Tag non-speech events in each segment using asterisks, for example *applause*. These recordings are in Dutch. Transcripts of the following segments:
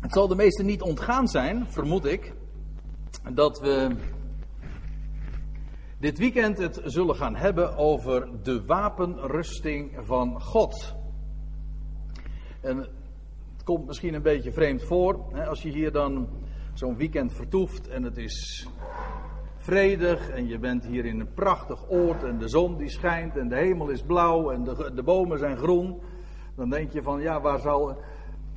Het zal de meesten niet ontgaan zijn, vermoed ik, dat we dit weekend het zullen gaan hebben over de wapenrusting van God. En het komt misschien een beetje vreemd voor, hè, als je hier dan zo'n weekend vertoeft en het is vredig en je bent hier in een prachtig oord en de zon die schijnt en de hemel is blauw en de, de bomen zijn groen. Dan denk je van ja, waar zal,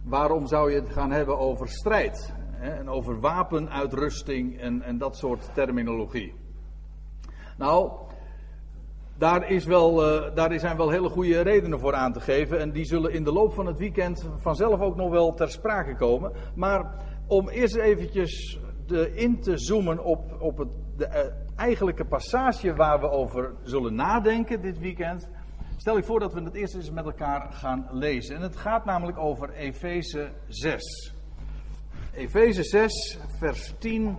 waarom zou je het gaan hebben over strijd? Hè, en over wapenuitrusting en, en dat soort terminologie. Nou, daar, is wel, uh, daar zijn wel hele goede redenen voor aan te geven. En die zullen in de loop van het weekend vanzelf ook nog wel ter sprake komen. Maar om eerst eventjes de, in te zoomen op, op het, de uh, eigenlijke passage waar we over zullen nadenken dit weekend. Stel ik voor dat we het eerst eens met elkaar gaan lezen. En het gaat namelijk over Efeze 6. Efeze 6, vers 10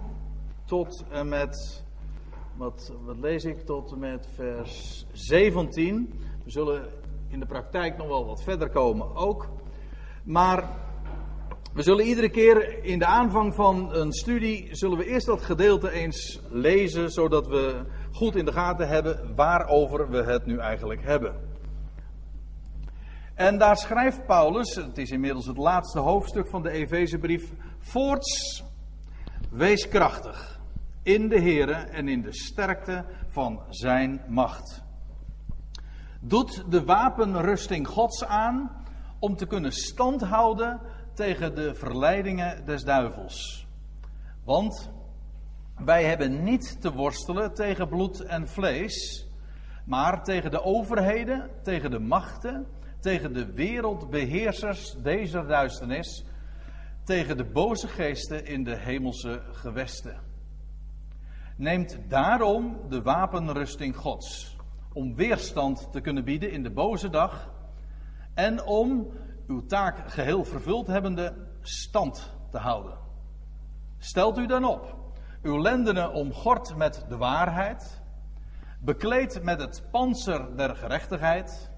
tot en met. Wat, wat lees ik tot en met vers 17. We zullen in de praktijk nog wel wat verder komen ook. Maar we zullen iedere keer in de aanvang van een studie, zullen we eerst dat gedeelte eens lezen, zodat we goed in de gaten hebben waarover we het nu eigenlijk hebben. En daar schrijft Paulus, het is inmiddels het laatste hoofdstuk van de Efezebrief, voorts, wees krachtig in de Here en in de sterkte van zijn macht. Doet de wapenrusting Gods aan om te kunnen standhouden tegen de verleidingen des duivels. Want wij hebben niet te worstelen tegen bloed en vlees, maar tegen de overheden, tegen de machten, tegen de wereldbeheersers deze duisternis, tegen de boze geesten in de hemelse gewesten. Neemt daarom de wapenrusting Gods, om weerstand te kunnen bieden in de boze dag en om uw taak geheel vervuld hebbende stand te houden. Stelt u dan op, uw lendenen omgord met de waarheid, bekleed met het panzer der gerechtigheid,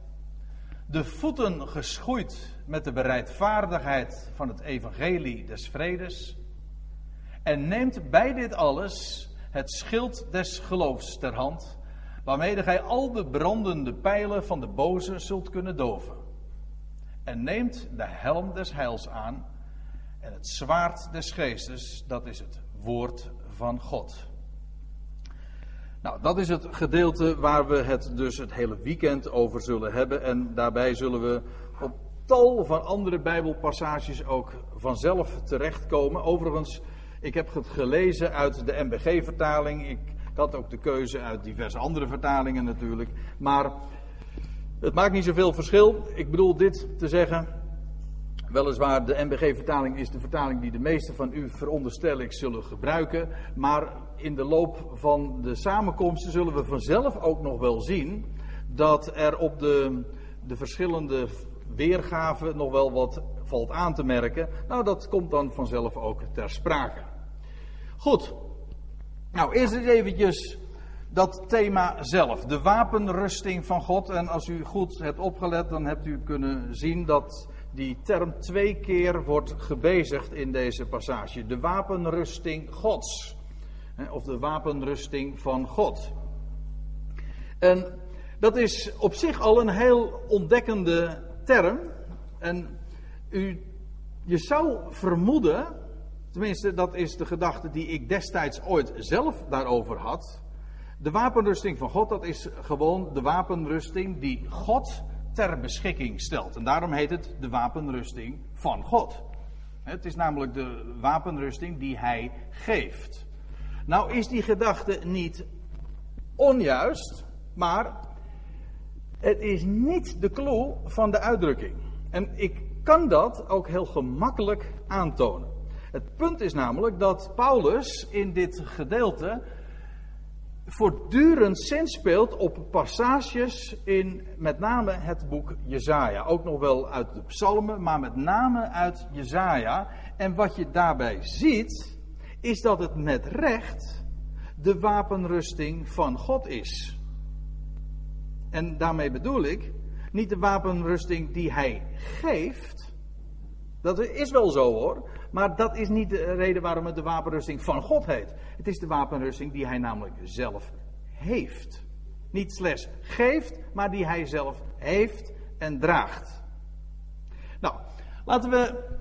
de voeten geschoeid met de bereidvaardigheid van het evangelie des vredes, en neemt bij dit alles het schild des geloofs ter hand, waarmede gij al de brandende pijlen van de boze zult kunnen doven. En neemt de helm des heils aan en het zwaard des geestes, dat is het woord van God. Nou, dat is het gedeelte waar we het dus het hele weekend over zullen hebben. En daarbij zullen we op tal van andere Bijbelpassages ook vanzelf terechtkomen. Overigens, ik heb het gelezen uit de MBG-vertaling. Ik had ook de keuze uit diverse andere vertalingen natuurlijk. Maar het maakt niet zoveel verschil. Ik bedoel dit te zeggen. Weliswaar, de MBG-vertaling is de vertaling die de meesten van u, veronderstel ik, zullen gebruiken. Maar in de loop van de samenkomsten zullen we vanzelf ook nog wel zien dat er op de, de verschillende weergaven nog wel wat valt aan te merken. Nou, dat komt dan vanzelf ook ter sprake. Goed. Nou, eerst eens eventjes dat thema zelf. De wapenrusting van God. En als u goed hebt opgelet, dan hebt u kunnen zien dat die term twee keer wordt gebezigd in deze passage. De wapenrusting Gods. Of de wapenrusting van God. En dat is op zich al een heel ontdekkende term. En u, je zou vermoeden, tenminste dat is de gedachte die ik destijds ooit zelf daarover had. De wapenrusting van God, dat is gewoon de wapenrusting die God ter beschikking stelt. En daarom heet het de wapenrusting van God. Het is namelijk de wapenrusting die Hij geeft. Nou is die gedachte niet onjuist, maar het is niet de clue van de uitdrukking. En ik kan dat ook heel gemakkelijk aantonen. Het punt is namelijk dat Paulus in dit gedeelte voortdurend zinspeelt op passages in met name het boek Jezaja. Ook nog wel uit de psalmen, maar met name uit Jezaja. En wat je daarbij ziet, is dat het met recht de wapenrusting van God is. En daarmee bedoel ik niet de wapenrusting die hij geeft, Dat is wel zo hoor. Maar dat is niet de reden waarom het de wapenrusting van God heet. Het is de wapenrusting die hij namelijk zelf heeft. Niet slechts geeft, maar die hij zelf heeft en draagt. Nou, laten we.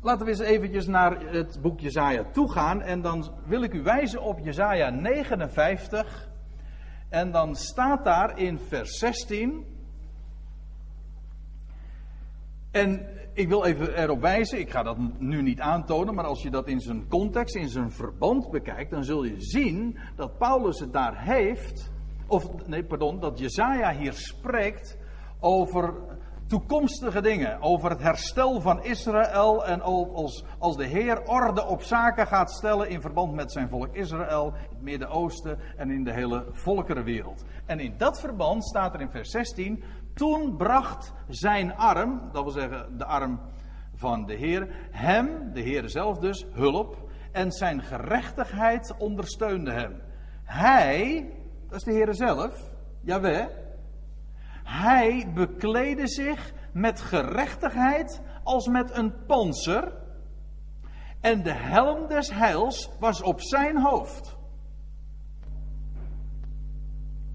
Laten we eens eventjes naar het boek Jezaja toe gaan. En dan wil ik u wijzen op Jezaja 59. En dan staat daar in vers 16. En ik wil even erop wijzen, ik ga dat nu niet aantonen, maar als je dat in zijn context, in zijn verband bekijkt, dan zul je zien dat Paulus het daar heeft, of nee, pardon, dat Jezaja hier spreekt over toekomstige dingen, over het herstel van Israël en als, als de Heer orde op zaken gaat stellen in verband met zijn volk Israël, in het Midden-Oosten en in de hele volkerenwereld. En in dat verband staat er in vers 16, toen bracht zijn arm, dat wil zeggen de arm van de Heer, hem, de Heer zelf dus, hulp. En zijn gerechtigheid ondersteunde hem. Hij, dat is de Heer zelf, jawel. Hij bekleedde zich met gerechtigheid als met een panzer. En de helm des heils was op zijn hoofd.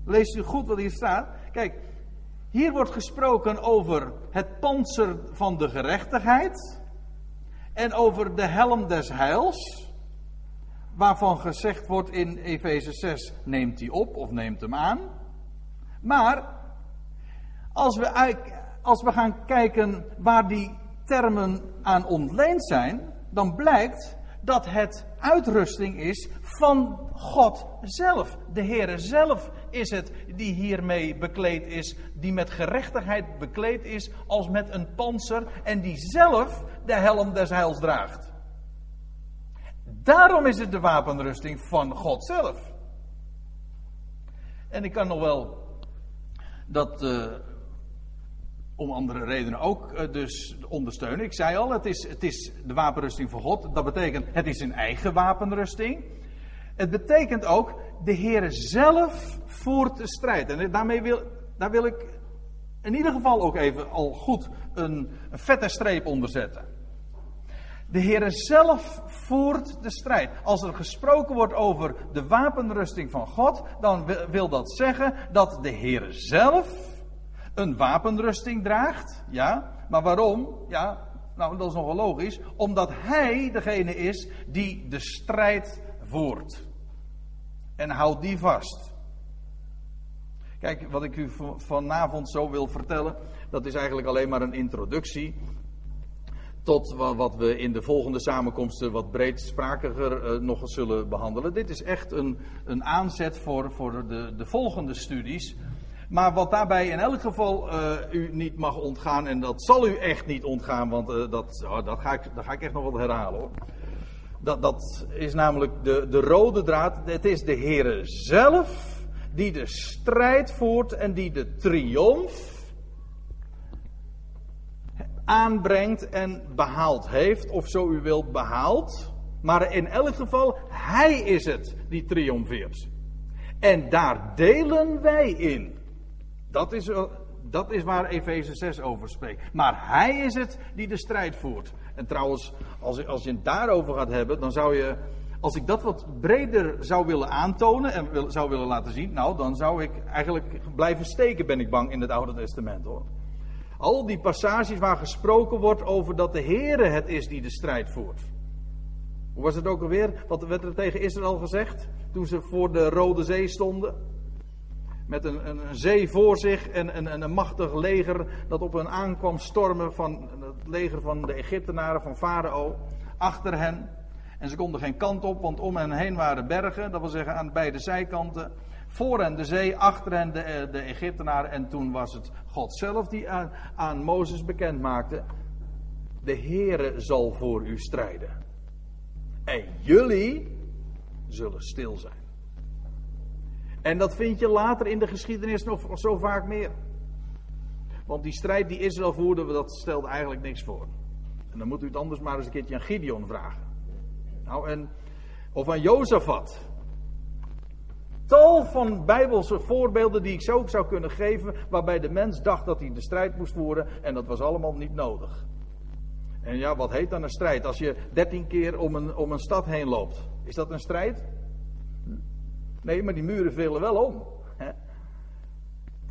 Leest u goed wat hier staat? Kijk, hier wordt gesproken over het panzer van de gerechtigheid en over de helm des heils, waarvan gezegd wordt in Efeze 6, neemt die op of neemt hem aan. Maar als we, als we gaan kijken waar die termen aan ontleend zijn, dan blijkt dat het uitrusting is van God zelf. De Heere zelf is het die hiermee bekleed is, die met gerechtigheid bekleed is als met een panzer en die zelf de helm des heils draagt. Daarom is het de wapenrusting van God zelf. En ik kan nog wel dat uh, om andere redenen ook uh, dus ondersteunen. Ik zei al, het is, het is de wapenrusting van God. Dat betekent, het is een eigen wapenrusting. Het betekent ook, de Heer zelf voert de strijd. En daarmee wil, daar wil ik in ieder geval ook even al goed een, vette streep onder zetten. De Heer zelf voert de strijd. Als er gesproken wordt over de wapenrusting van God, dan wil dat zeggen dat de Heer zelf een wapenrusting draagt. Ja, maar waarom? Ja, nou dat is nogal logisch. Omdat Hij degene is die de strijd voert. En houdt die vast. Kijk, wat ik u vanavond zo wil vertellen, dat is eigenlijk alleen maar een introductie tot wat we in de volgende samenkomsten wat breedsprakiger uh, nog zullen behandelen. Dit is echt een, een aanzet voor, voor de, de volgende studies. Maar wat daarbij in elk geval uh, u niet mag ontgaan, en dat zal u echt niet ontgaan, want uh, dat, oh, dat, ga ik, dat ga ik echt nog wat herhalen hoor. Dat, dat is namelijk de, de rode draad. Het is de Heere zelf die de strijd voert en die de triomf aanbrengt en behaald heeft, of zo u wilt behaald. Maar in elk geval, Hij is het die triomfeert. En daar delen wij in. Dat is, dat is waar Efeze 6 over spreekt. Maar Hij is het die de strijd voert. En trouwens, als, als je het daarover gaat hebben, dan zou je. Als ik dat wat breder zou willen aantonen en zou willen laten zien, nou, dan zou ik eigenlijk blijven steken, ben ik bang, in het Oude Testament hoor. Al die passages waar gesproken wordt over dat de Heere het is die de strijd voert. Hoe was het ook alweer? Wat werd er tegen Israël gezegd toen ze voor de Rode Zee stonden? Met een, een, een zee voor zich en een, een, machtig leger dat op hen aankwam stormen van het leger van de Egyptenaren, van Farao, achter hen. En ze konden geen kant op, want om hen heen waren bergen, dat wil zeggen aan beide zijkanten. Voor hen de zee, achter hen de, de Egyptenaren. En toen was het God zelf die aan, aan Mozes bekend maakte: De Heere zal voor u strijden. En jullie zullen stil zijn. En dat vind je later in de geschiedenis nog zo vaak meer. Want die strijd die Israël voerde, dat stelde eigenlijk niks voor. En dan moet u het anders maar eens een keertje aan Gideon vragen. Nou, en, of aan Jozefat. Tal van bijbelse voorbeelden die ik zo zou kunnen geven, waarbij de mens dacht dat hij de strijd moest voeren en dat was allemaal niet nodig. En ja, wat heet dan een strijd? Als je dertien keer om een, om een stad heen loopt, is dat een strijd? Nee, maar die muren velen wel om.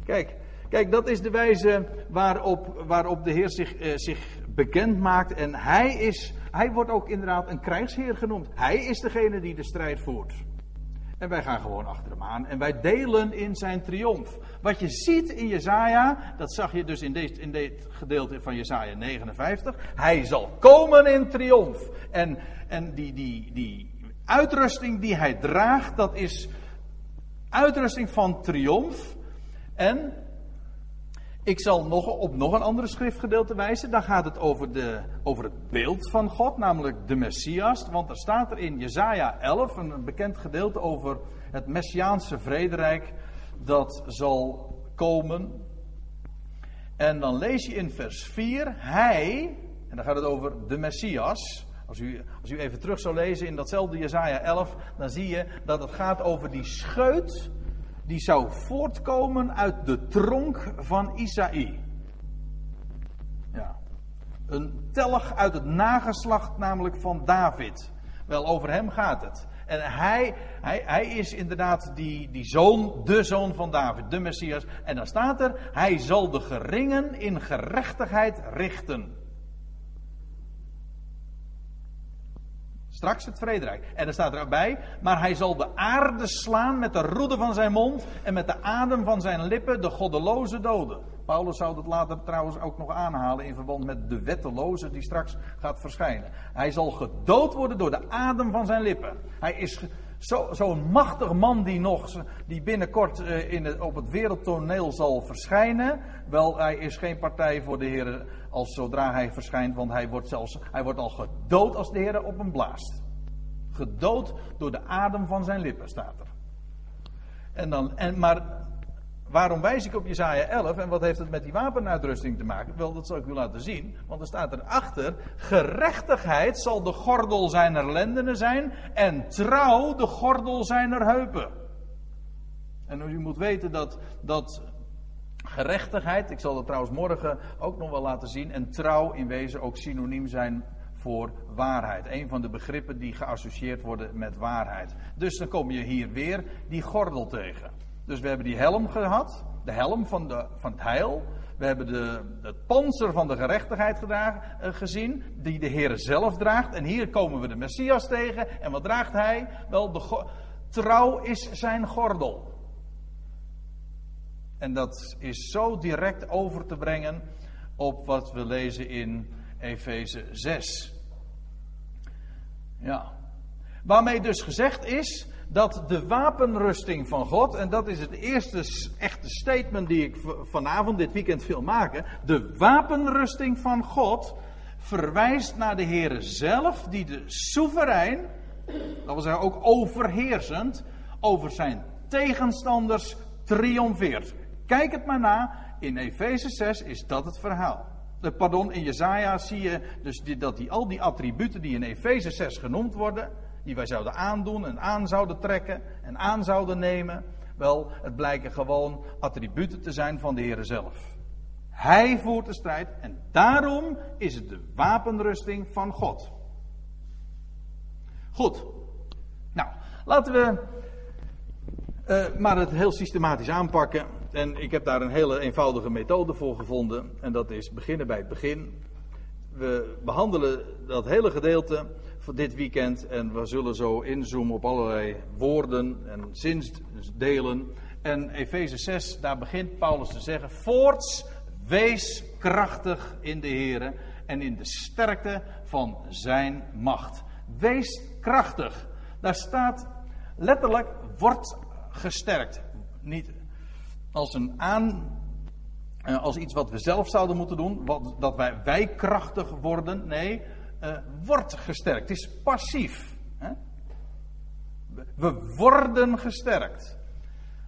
Kijk, kijk, dat is de wijze waarop, waarop de Heer zich, eh, zich bekend maakt. En hij, is, hij wordt ook inderdaad een krijgsheer genoemd. Hij is degene die de strijd voert. En wij gaan gewoon achter hem aan. En wij delen in zijn triomf. Wat je ziet in Jezaja, dat zag je dus in dit, in dit gedeelte van Jezaja 59. Hij zal komen in triomf. En, en die, die, die uitrusting die hij draagt, dat is uitrusting van triomf. En ik zal nog, op nog een andere schriftgedeelte wijzen. Daar gaat het over, de, over het beeld van God, namelijk de Messias. Want er staat er in Jezaja 11, een bekend gedeelte over het Messiaanse vrederijk dat zal komen. En dan lees je in vers 4, hij, en dan gaat het over de Messias. Als u, als u even terug zou lezen in datzelfde Jezaja 11, dan zie je dat het gaat over die scheut die zou voortkomen uit de tronk van Isaï. Ja. Een telg uit het nageslacht namelijk van David. Wel, over hem gaat het. En hij, hij, hij is inderdaad die, die zoon, de zoon van David, de Messias. En dan staat er, hij zal de geringen in gerechtigheid richten. Straks het vrederijk. En er staat erbij, maar hij zal de aarde slaan met de roede van zijn mond en met de adem van zijn lippen de goddeloze doden. Paulus zou dat later trouwens ook nog aanhalen in verband met de wetteloze die straks gaat verschijnen. Hij zal gedood worden door de adem van zijn lippen. Hij is zo'n zo machtig man die nog, die binnenkort eh, in het, op het wereldtoneel zal verschijnen. Wel, hij is geen partij voor de Heer als zodra hij verschijnt, want hij wordt, zelfs, hij wordt al gedood als de Heer op hem blaast. Gedood door de adem van zijn lippen, staat er. En dan, en, maar waarom wijs ik op Jezaja 11 en wat heeft het met die wapenuitrusting te maken? Wel, dat zal ik u laten zien, want er staat erachter: gerechtigheid zal de gordel zijner lendenen zijn en trouw de gordel zijner heupen. En u moet weten dat, dat gerechtigheid, ik zal dat trouwens morgen ook nog wel laten zien, en trouw in wezen ook synoniem zijn voor waarheid. Een van de begrippen die geassocieerd worden met waarheid. Dus dan kom je hier weer die gordel tegen. Dus we hebben die helm gehad, de helm van, de, van het heil. We hebben de, het panzer van de gerechtigheid gedragen, eh, gezien, die de Heer zelf draagt. En hier komen we de Messias tegen. En wat draagt hij? Wel, de trouw is zijn gordel. En dat is zo direct over te brengen op wat we lezen in Efeze 6. Ja. Waarmee dus gezegd is dat de wapenrusting van God, en dat is het eerste echte statement die ik vanavond, dit weekend wil maken. De wapenrusting van God verwijst naar de Heer zelf, die de soeverein, dat wil zeggen ook overheersend, over zijn tegenstanders triomfeert. Kijk het maar na. In Efeze 6 is dat het verhaal. Eh, pardon, in Jezaja zie je dus dat die, al die attributen die in Efeze 6 genoemd worden, die wij zouden aandoen en aan zouden trekken en aan zouden nemen, wel, het blijken gewoon attributen te zijn van de Heer zelf. Hij voert de strijd en daarom is het de wapenrusting van God. Goed. Nou, laten we uh, maar het heel systematisch aanpakken. En ik heb daar een hele eenvoudige methode voor gevonden. En dat is beginnen bij het begin. We behandelen dat hele gedeelte van dit weekend. En we zullen zo inzoomen op allerlei woorden en zinsdelen. En Efeze 6, daar begint Paulus te zeggen: Voorts, wees krachtig in de Heer en in de sterkte van zijn macht. Wees krachtig. Daar staat letterlijk, wordt gesterkt. Niet als een aan. Eh, als iets wat we zelf zouden moeten doen, wat, dat wij, krachtig worden. Nee, uh, wordt gesterkt. Het is passief. Hè? We worden gesterkt.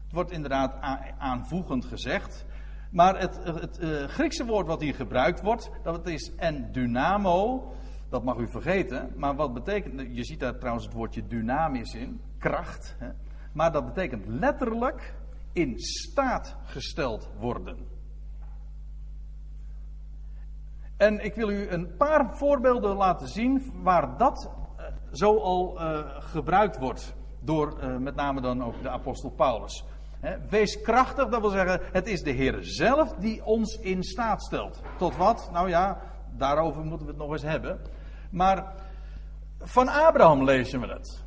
Het wordt inderdaad aanvoegend gezegd. Maar het, het uh, Griekse woord wat hier gebruikt wordt, dat is en dynamo. Dat mag u vergeten. Maar wat betekent. Je ziet daar trouwens het woordje dynamisch in. Kracht. Hè? Maar dat betekent letterlijk in staat gesteld worden. En ik wil u een paar voorbeelden laten zien waar dat uh, zo al uh, gebruikt wordt. Door uh, met name dan ook de apostel Paulus. Wees krachtig, dat wil zeggen, het is de Heer zelf die ons in staat stelt. Tot wat? Nou ja, daarover moeten we het nog eens hebben. Maar van Abraham lezen we het.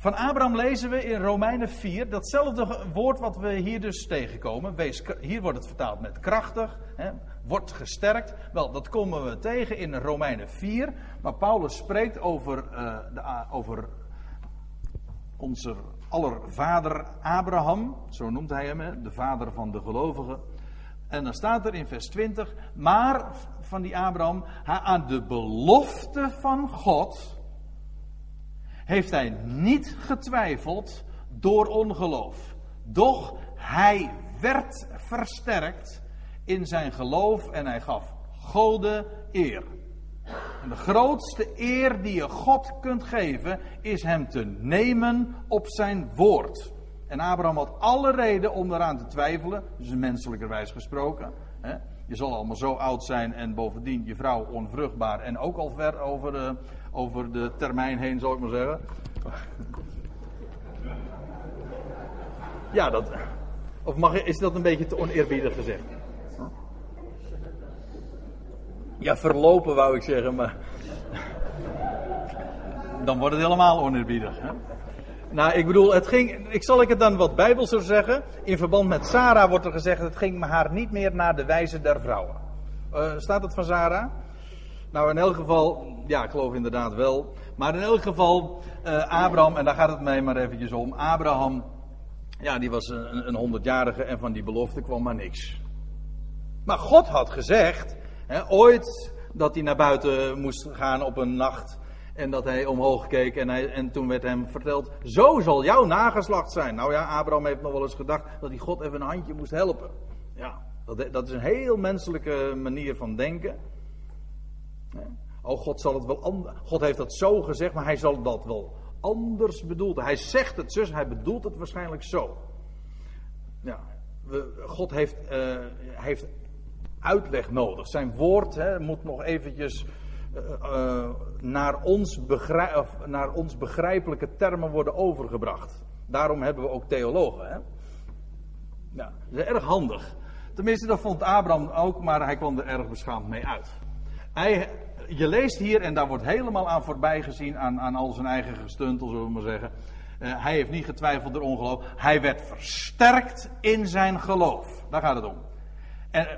Van Abraham lezen we in Romeinen 4 datzelfde woord wat we hier dus tegenkomen. Wees, hier wordt het vertaald met krachtig, hè, wordt gesterkt. Wel, dat komen we tegen in Romeinen 4. Maar Paulus spreekt over, uh, de, over onze aller vader Abraham. Zo noemt hij hem, de vader van de gelovigen. En dan staat er in vers 20, maar van die Abraham, aan de belofte van God heeft hij niet getwijfeld door ongeloof. Doch hij werd versterkt in zijn geloof en hij gaf Gode eer. En de grootste eer die je God kunt geven is hem te nemen op zijn woord. En Abraham had alle reden om daaraan te twijfelen, dus menselijkerwijs gesproken. Hè. Je zal allemaal zo oud zijn en bovendien je vrouw onvruchtbaar en ook al ver over de, over de termijn heen, zal ik maar zeggen. Ja, dat. Of mag, is dat een beetje te oneerbiedig gezegd? Ja, verlopen wou ik zeggen, maar. Dan wordt het helemaal oneerbiedig. Hè? Nou, ik bedoel, het ging, ik zal ik het dan wat bijbelser zeggen. In verband met Sarah wordt er gezegd, het ging haar niet meer naar de wijze der vrouwen. Uh, staat het van Sarah? Nou, in elk geval, ja, ik geloof inderdaad wel. Maar in elk geval, uh, Abraham, en daar gaat het mij maar eventjes om. Abraham, ja, die was een, een honderdjarige en van die belofte kwam maar niks. Maar God had gezegd, hè, ooit, dat hij naar buiten moest gaan op een nacht. En dat hij omhoog keek en, hij, en toen werd hem verteld, zo zal jouw nageslacht zijn. Nou ja, Abraham heeft nog wel eens gedacht dat hij God even een handje moest helpen. Ja, dat, dat is een heel menselijke manier van denken. Oh, God zal het wel. God heeft dat zo gezegd, maar hij zal dat wel anders bedoeld. Hij zegt het zus, hij bedoelt het waarschijnlijk zo. Ja, God heeft, uh, heeft uitleg nodig. Zijn woord hè, moet nog eventjes uh, naar, ons naar ons begrijpelijke termen worden overgebracht. Daarom hebben we ook theologen. Hè? Ja, dat is erg handig. Tenminste, dat vond Abraham ook, maar hij kwam er erg beschaamd mee uit. Hij, je leest hier, en daar wordt helemaal aan voorbij gezien, aan, aan al zijn eigen gestuntel, zullen we maar zeggen. Uh, hij heeft niet getwijfeld door ongeloof. Hij werd versterkt in zijn geloof. Daar gaat het om. En uh,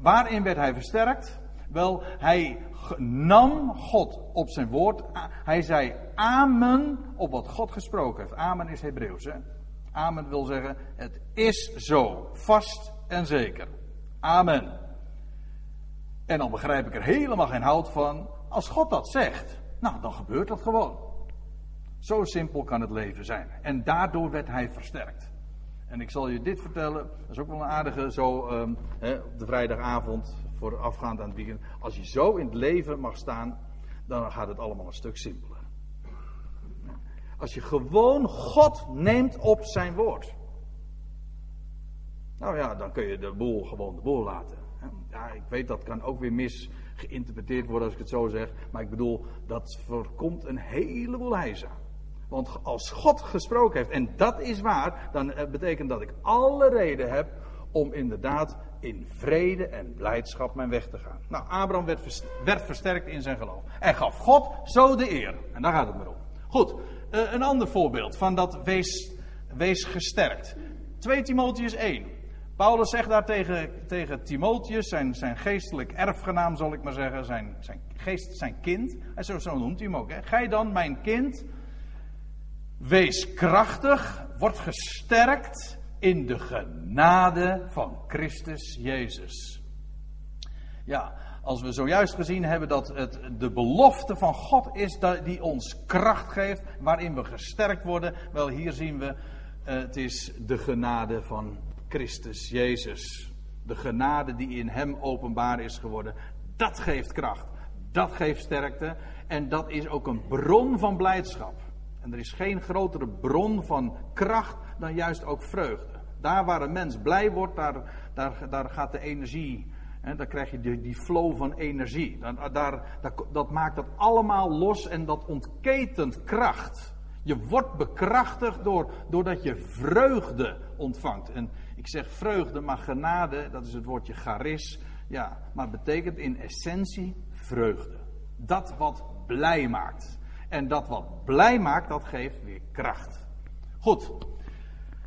waarin werd hij versterkt? Wel, hij nam God op zijn woord. Hij zei amen op wat God gesproken heeft. Amen is Hebreeuws. Hè? Amen wil zeggen, het is zo, vast en zeker. Amen. En dan begrijp ik er helemaal geen hout van. Als God dat zegt, nou dan gebeurt dat gewoon. Zo simpel kan het leven zijn. En daardoor werd hij versterkt. En ik zal je dit vertellen, dat is ook wel een aardige zo hè, op de vrijdagavond voorafgaand aan het weekend. Als je zo in het leven mag staan, dan gaat het allemaal een stuk simpeler. Als je gewoon God neemt op zijn woord. Nou ja, dan kun je de boel gewoon de boel laten. Ja, ik weet dat kan ook weer mis geïnterpreteerd worden als ik het zo zeg. Maar ik bedoel, dat voorkomt een heleboel heisa. Want als God gesproken heeft, en dat is waar, dan eh, betekent dat ik alle reden heb om inderdaad in vrede en blijdschap mijn weg te gaan. Nou, Abraham werd, werd versterkt in zijn geloof. En gaf God zo de eer. En daar gaat het maar om. Goed, uh, een ander voorbeeld van dat wees, wees gesterkt. 2 Timotheus 1. Paulus zegt daar tegen, tegen Timotheus, zijn, zijn geestelijk erfgenaam zal ik maar zeggen, zijn, zijn geest, zijn kind. En zo, zo noemt hij hem ook. Hè. Gij dan, mijn kind, wees krachtig, word gesterkt in de genade van Christus Jezus. Ja, als we zojuist gezien hebben dat het de belofte van God is die ons kracht geeft, waarin we gesterkt worden, wel hier zien we, eh, het is de genade van Christus Jezus. De genade die in Hem openbaar is geworden, dat geeft kracht, dat geeft sterkte en dat is ook een bron van blijdschap. En er is geen grotere bron van kracht dan juist ook vreugde. Daar waar een mens blij wordt, daar, daar, daar gaat de energie En dan krijg je die, die flow van energie. Daar, daar, dat maakt dat allemaal los en dat ontketent kracht. Je wordt bekrachtigd door, doordat je vreugde ontvangt. En ik zeg vreugde, maar genade, dat is het woordje charis. Ja, maar betekent in essentie vreugde. Dat wat blij maakt. En dat wat blij maakt, dat geeft weer kracht. Goed.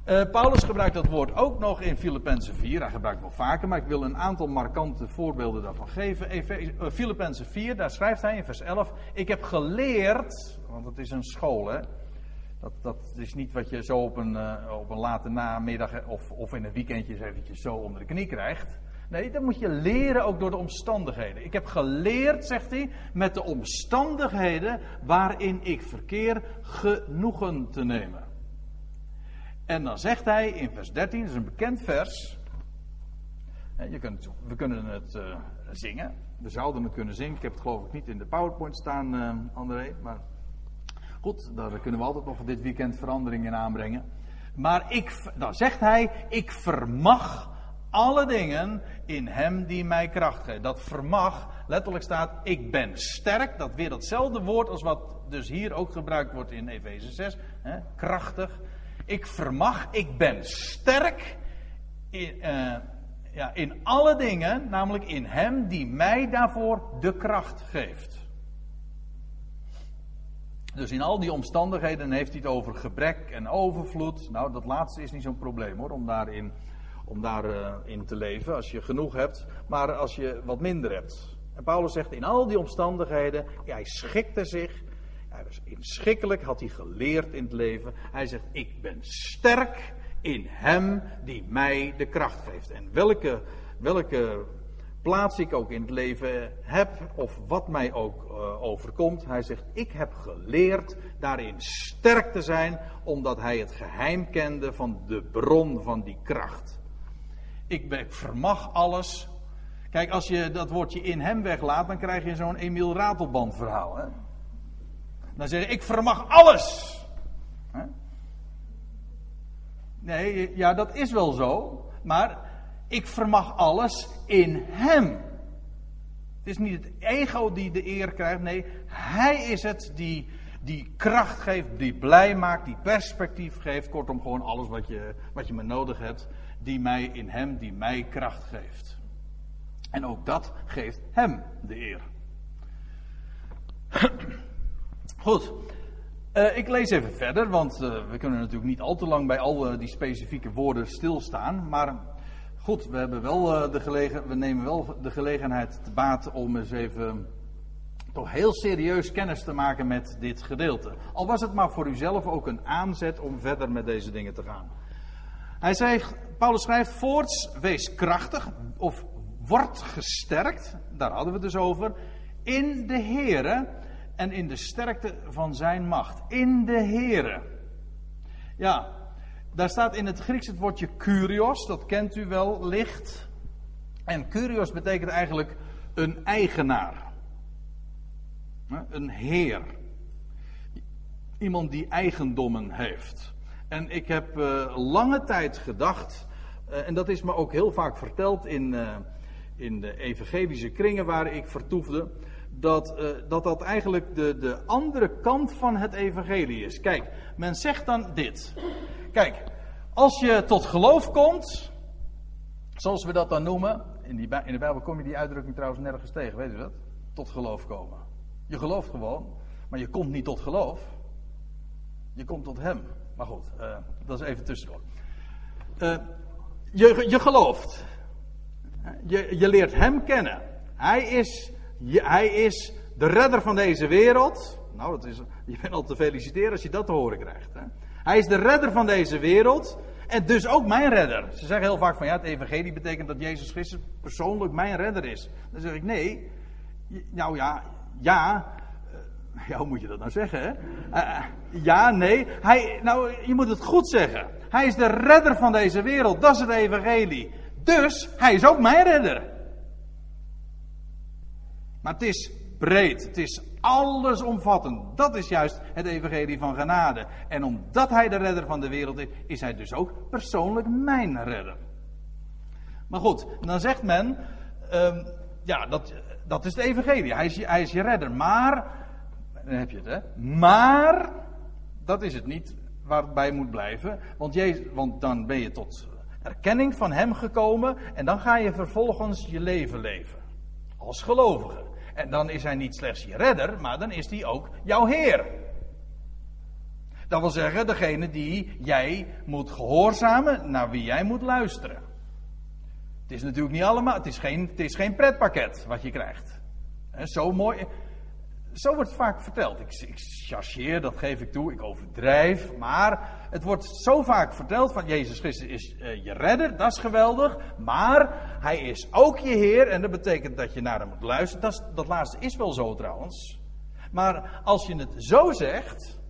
Uh, Paulus gebruikt dat woord ook nog in Filippenzen 4. Hij gebruikt het wel vaker, maar ik wil een aantal markante voorbeelden daarvan geven. Uh, Filippenzen 4, daar schrijft hij in vers 11: Ik heb geleerd, want het is een school, hè. Dat, is niet wat je zo op een, uh, op een late namiddag of, of in een weekendje eventjes zo onder de knie krijgt. Nee, dat moet je leren ook door de omstandigheden. Ik heb geleerd, zegt hij, met de omstandigheden waarin ik verkeer genoegen te nemen. En dan zegt hij in vers 13, dat is een bekend vers. Je kunt, we kunnen het uh, zingen. We zouden het kunnen zingen. Ik heb het geloof ik niet in de PowerPoint staan, André. Maar goed, daar kunnen we altijd nog dit weekend verandering in aanbrengen. Maar ik, dan zegt hij, ik vermag alle dingen in hem die mij kracht geeft. Dat vermag, letterlijk staat, ik ben sterk. Dat weer datzelfde woord als wat dus hier ook gebruikt wordt in Efeze 6. Hè, krachtig. Ik vermag, ik ben sterk in, uh, ja, in alle dingen, namelijk in hem die mij daarvoor de kracht geeft. Dus in al die omstandigheden heeft hij het over gebrek en overvloed. Nou, dat laatste is niet zo'n probleem hoor, om daarin om daarin eh, te leven als je genoeg hebt, maar als je wat minder hebt. En Paulus zegt in al die omstandigheden, ja, hij schikte zich, hij was inschikkelijk, had hij geleerd in het leven. Hij zegt, ik ben sterk in hem die mij de kracht geeft. En welke, welke plaats ik ook in het leven heb, of wat mij ook uh, overkomt. Hij zegt, ik heb geleerd daarin sterk te zijn, omdat hij het geheim kende van de bron van die kracht ik, ik vermag alles. Kijk, als je dat woordje in hem weglaat, dan krijg je zo'n Emiel Ratelband verhaal. Hè? Dan zeg je, ik vermag alles. Hè? Nee, ja, dat is wel zo. Maar ik vermag alles in hem. Het is niet het ego die de eer krijgt. Nee, hij is het die, die kracht geeft, die blij maakt, die perspectief geeft. Kortom, gewoon alles wat je, wat je maar nodig hebt die mij in hem, die mij kracht geeft. En ook dat geeft hem de eer. *clears throat* Goed. Uh, ik lees even verder, want uh, we kunnen natuurlijk niet al te lang bij al uh, die specifieke woorden stilstaan. Maar goed, we, hebben wel, de gelegen, we nemen wel de gelegenheid te baat om eens even toch heel serieus kennis te maken met dit gedeelte. Al was het maar voor uzelf ook een aanzet om verder met deze dingen te gaan. Hij zei, Paulus schrijft voorts, wees krachtig of word gesterkt, daar hadden we het dus over, in de Here en in de sterkte van zijn macht. In de Here. Ja, daar staat in het Grieks het woordje kurios, dat kent u wel, licht. En kurios betekent eigenlijk een eigenaar. Een heer. Iemand die eigendommen heeft. En ik heb uh, lange tijd gedacht, uh, en dat is me ook heel vaak verteld in, uh, in de evangelische kringen waar ik vertoefde, dat dat, dat eigenlijk de, de andere kant van het evangelie is. Kijk, men zegt dan dit. Kijk, als je tot geloof komt, zoals we dat dan noemen, in, die, in de Bijbel kom je die uitdrukking trouwens nergens tegen, weet u dat? Tot geloof komen. Je gelooft gewoon, maar je komt niet tot geloof. Je komt tot Hem. Maar goed, uh, dat is even tussendoor. Uh, je, je gelooft. Je, je leert Hem kennen. Hij is, je, hij is de redder van deze wereld. Nou, dat is, je bent al te feliciteren als je dat te horen krijgt. Hè? Hij is de redder van deze wereld. En dus ook mijn redder. Ze zeggen heel vaak van ja, het evangelie betekent dat Jezus Christus persoonlijk mijn redder is. Dan zeg ik nee. Nou ja, ja, *laughs* ja, hoe moet je dat nou zeggen? Hè? Uh, ja, nee. Hij, nou, je moet het goed zeggen. Hij is de redder van deze wereld. Dat is het evangelie. Dus hij is ook mijn redder. Maar het is breed. Het is allesomvattend. Dat is juist het evangelie van genade. En omdat hij de redder van de wereld is, is hij dus ook persoonlijk mijn redder. Maar goed, dan zegt men, ehm, ja, dat, dat is de evangelie. Hij is, hij is je redder. Maar, dan heb je het hè. Maar, dat is het niet waarbij moet blijven. Want, want dan ben je tot erkenning van hem gekomen. En dan ga je vervolgens je leven leven. Als gelovige. En dan is hij niet slechts je redder, maar dan is hij ook jouw Heer. Dat wil zeggen, degene die jij moet gehoorzamen, naar wie jij moet luisteren. Het is natuurlijk niet allemaal, het is geen, het is geen pretpakket wat je krijgt. Zo mooi, zo wordt het vaak verteld. Ik, ik dat geef ik toe, ik overdrijf. Maar het wordt zo vaak verteld van Jezus Christus is uh, je redder, dat is geweldig. Maar hij is ook je Heer en dat betekent dat je naar hem moet luisteren. Dat, dat laatste is wel zo trouwens. Maar als je het zo zegt,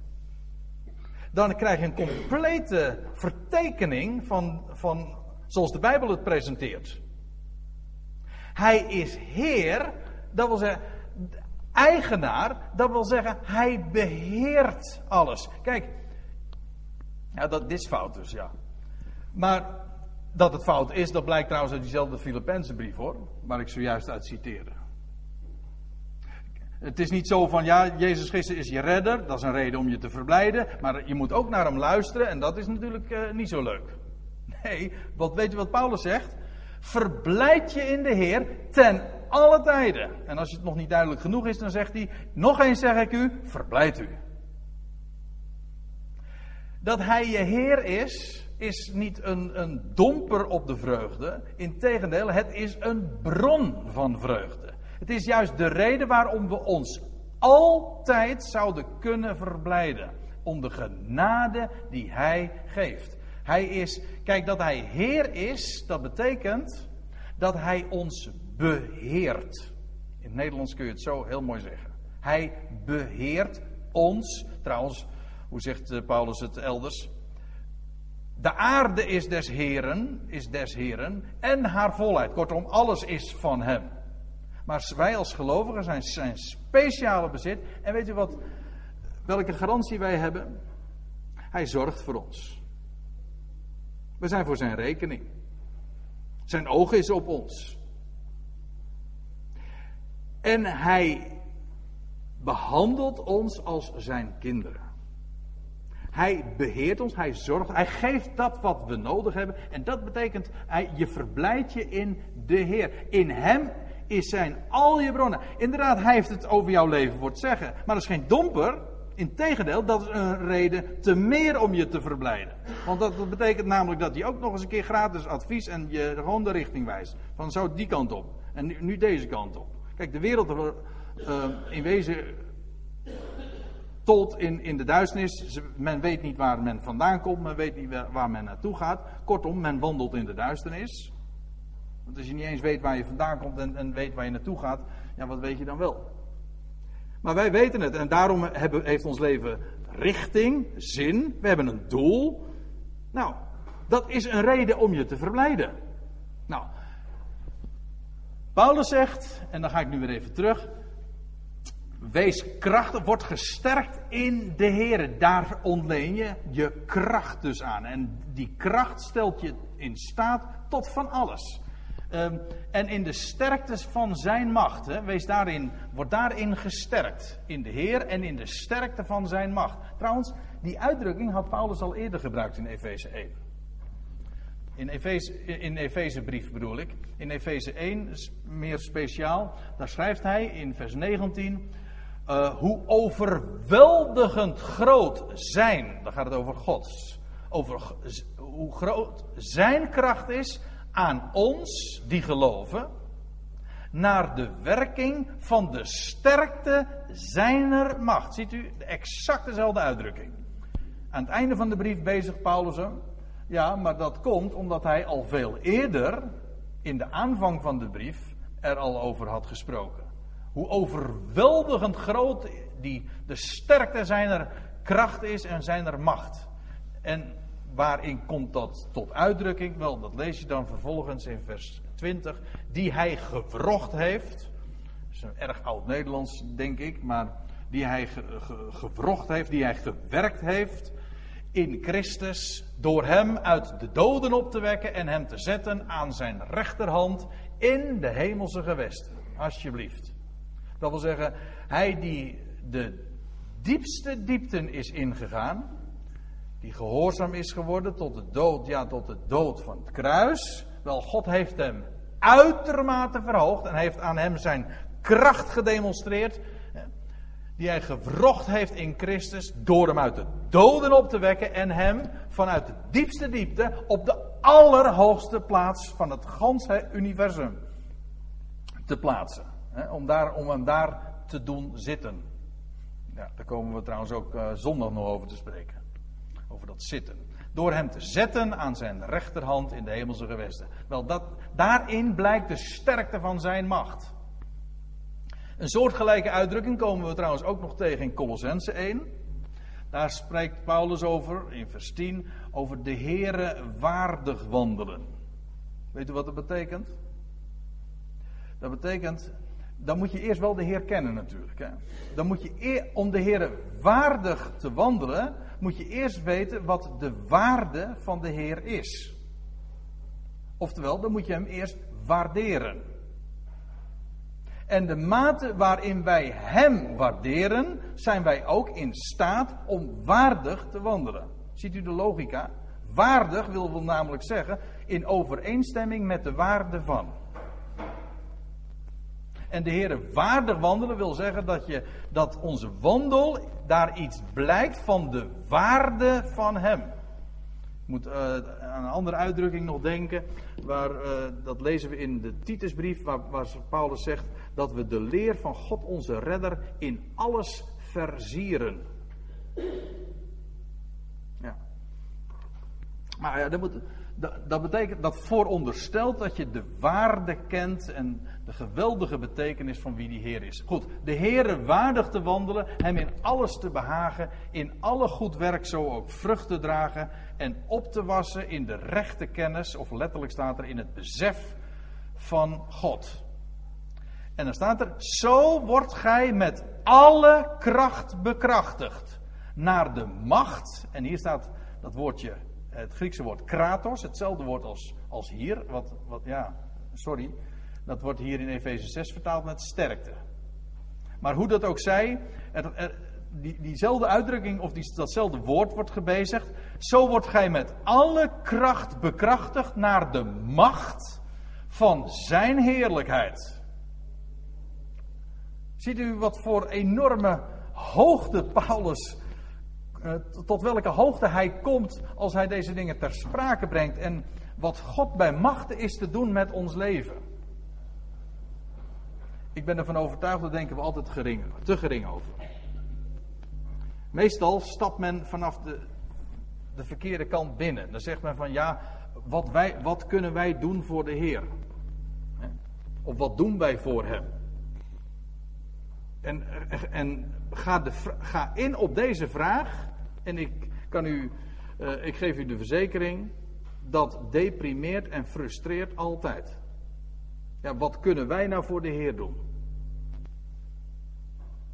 dan krijg je een complete vertekening van, van zoals de Bijbel het presenteert. Hij is Heer, dat wil zeggen, eigenaar, dat wil zeggen, hij beheert alles. Kijk, ja, dat, is fout dus, ja. Maar dat het fout is, dat blijkt trouwens uit diezelfde Filipijnse brief hoor, waar ik zojuist uit citeerde. Het is niet zo van, ja, Jezus Christus is je redder, dat is een reden om je te verblijden, maar je moet ook naar hem luisteren en dat is natuurlijk uh, niet zo leuk. Nee, wat weet je wat Paulus zegt? Verblijd je in de Heer ten alle tijden. En als het nog niet duidelijk genoeg is, dan zegt hij: Nog eens zeg ik u, verblijd u. Dat hij je Heer is, is niet een, een domper op de vreugde. Integendeel, het is een bron van vreugde. Het is juist de reden waarom we ons altijd zouden kunnen verblijden. Om de genade die Hij geeft. Hij is, kijk, dat Hij Heer is, dat betekent dat Hij ons beheert. In het Nederlands kun je het zo heel mooi zeggen. Hij beheert ons. Trouwens, hoe zegt eh, Paulus het elders? De aarde is des Heren, is des Heren en haar volheid. Kortom, alles is van Hem. Maar wij als gelovigen zijn zijn speciale bezit. En weet u wat, welke garantie wij hebben? Hij zorgt voor ons. We zijn voor zijn rekening. Zijn oog is op ons. En hij behandelt ons als zijn kinderen. Hij beheert ons, hij zorgt, hij geeft dat wat we nodig hebben. En dat betekent, hij, je verblijdt je in de Heer. In hem is zijn al je bronnen. Inderdaad, hij heeft het over jouw leven voor het zeggen. Maar dat is geen domper. Integendeel, dat is een reden te meer om je te verblijden. Want dat, betekent namelijk dat hij ook nog eens een keer gratis advies en je gewoon de richting wijst. Van zo die kant op. En nu deze kant op. Kijk, de wereld uh, in wezen tot in, in de duisternis. Men weet niet waar men vandaan komt, men weet niet waar men naartoe gaat. Kortom, men wandelt in de duisternis. Want als je niet eens weet waar je vandaan komt en, en weet waar je naartoe gaat, ja, wat weet je dan wel? Maar wij weten het en daarom hebben, heeft ons leven richting, zin. We hebben een doel. Nou, dat is een reden om je te verblijden. Nou, Paulus zegt, en dan ga ik nu weer even terug. Wees krachtig, word gesterkt in de Heer. Daar ontleen je je kracht dus aan. En die kracht stelt je in staat tot van alles. Um, en in de sterkte van zijn macht. Hè, wees daarin, word daarin gesterkt. In de Heer en in de sterkte van zijn macht. Trouwens, die uitdrukking had Paulus al eerder gebruikt in Efeze 1. In Efeze, in Efezebrief bedoel ik. In Efeze 1, meer speciaal, daar schrijft hij in vers 19. Uh, eh, hoe overweldigend groot zijn, dan gaat het over Gods. Over hoe groot zijn kracht is aan ons die geloven. Naar de werking van de sterkte zijner macht. Ziet u, exact dezelfde uitdrukking. Aan het einde van de brief bezig Paulus hem ja, maar dat komt omdat hij al veel eerder, in de aanvang van de brief, er al over had gesproken. Hoe overweldigend groot die, de sterkte zijner kracht is en zijner macht. En waarin komt dat tot uitdrukking? Wel, dat lees je dan vervolgens in vers 20. Die hij gewrocht heeft. Dat is een erg oud Nederlands, denk ik. Maar die hij gewrocht heeft, die hij gewerkt heeft in Christus door hem uit de doden op te wekken en hem te zetten aan zijn rechterhand in de hemelse gewesten. Alsjeblieft. Dat wil zeggen, hij die de diepste diepten is ingegaan, die gehoorzaam is geworden tot de dood, ja, tot de dood van het kruis. Wel, God heeft hem uitermate verhoogd en heeft aan hem zijn kracht gedemonstreerd, die hij gewrocht heeft in Christus, door hem uit de doden op te wekken en hem vanuit de diepste diepte op de allerhoogste plaats van het ganse universum te plaatsen. Om, daar, om hem daar te doen zitten. Ja, daar komen we trouwens ook uh, zondag nog over te spreken. Over dat zitten. Door hem te zetten aan zijn rechterhand in de hemelse gewesten. Wel, dat, daarin blijkt de sterkte van zijn macht. Een soortgelijke uitdrukking komen we trouwens ook nog tegen in Colossense 1. Daar spreekt Paulus over, in vers 10, over de Here waardig wandelen. Weet u wat dat betekent? Dat betekent, dan moet je eerst wel de Heer kennen natuurlijk. Hè? Dan moet je, om de Heer waardig te wandelen, moet je eerst weten wat de waarde van de Heer is. Oftewel, dan moet je hem eerst waarderen. En de mate waarin wij Hem waarderen, zijn wij ook in staat om waardig te wandelen. Ziet u de logica? Waardig wil wel namelijk zeggen in overeenstemming met de waarde van. En de Heer waardig wandelen wil zeggen dat, je, dat onze wandel daar iets blijkt van de waarde van Hem. Ik moet uh, aan een andere uitdrukking nog denken. Waar, uh, dat lezen we in de Titusbrief, waar, waar Paulus zegt dat we de leer van God onze redder in alles verzieren. Ja. Maar ja, dat, moet, dat betekent, dat vooronderstelt dat je de waarde kent en de geweldige betekenis van wie die Heer is. Goed, de Heer waardig te wandelen, Hem in alles te behagen, in alle goed werk zo ook vrucht te dragen en op te wassen in de rechte kennis, of letterlijk staat er in het besef van God. En dan staat er, zo wordt gij met alle kracht bekrachtigd. Naar de macht, en hier staat dat woordje, het Griekse woord kratos, hetzelfde woord als, als hier, wat, wat ja, sorry, dat wordt hier in Efeze 6 vertaald met sterkte. Maar hoe dat ook zij, die, diezelfde uitdrukking of die, datzelfde woord wordt gebezigd. Zo wordt gij met alle kracht bekrachtigd naar de macht van zijn heerlijkheid. Ziet u wat voor enorme hoogte Paulus, eh, tot welke hoogte hij komt als hij deze dingen ter sprake brengt en wat God bij machten is te doen met ons leven. Ik ben ervan overtuigd, daar denken we altijd gering, te gering over. Meestal stapt men vanaf de, de verkeerde kant binnen. Dan zegt men van ja, wat, wij, wat kunnen wij doen voor de Heer? Of wat doen wij voor Hem? En, en ga, de, ga in op deze vraag. En ik kan u, uh, ik geef u de verzekering. Dat deprimeert en frustreert altijd. Ja, wat kunnen wij nou voor de Heer doen?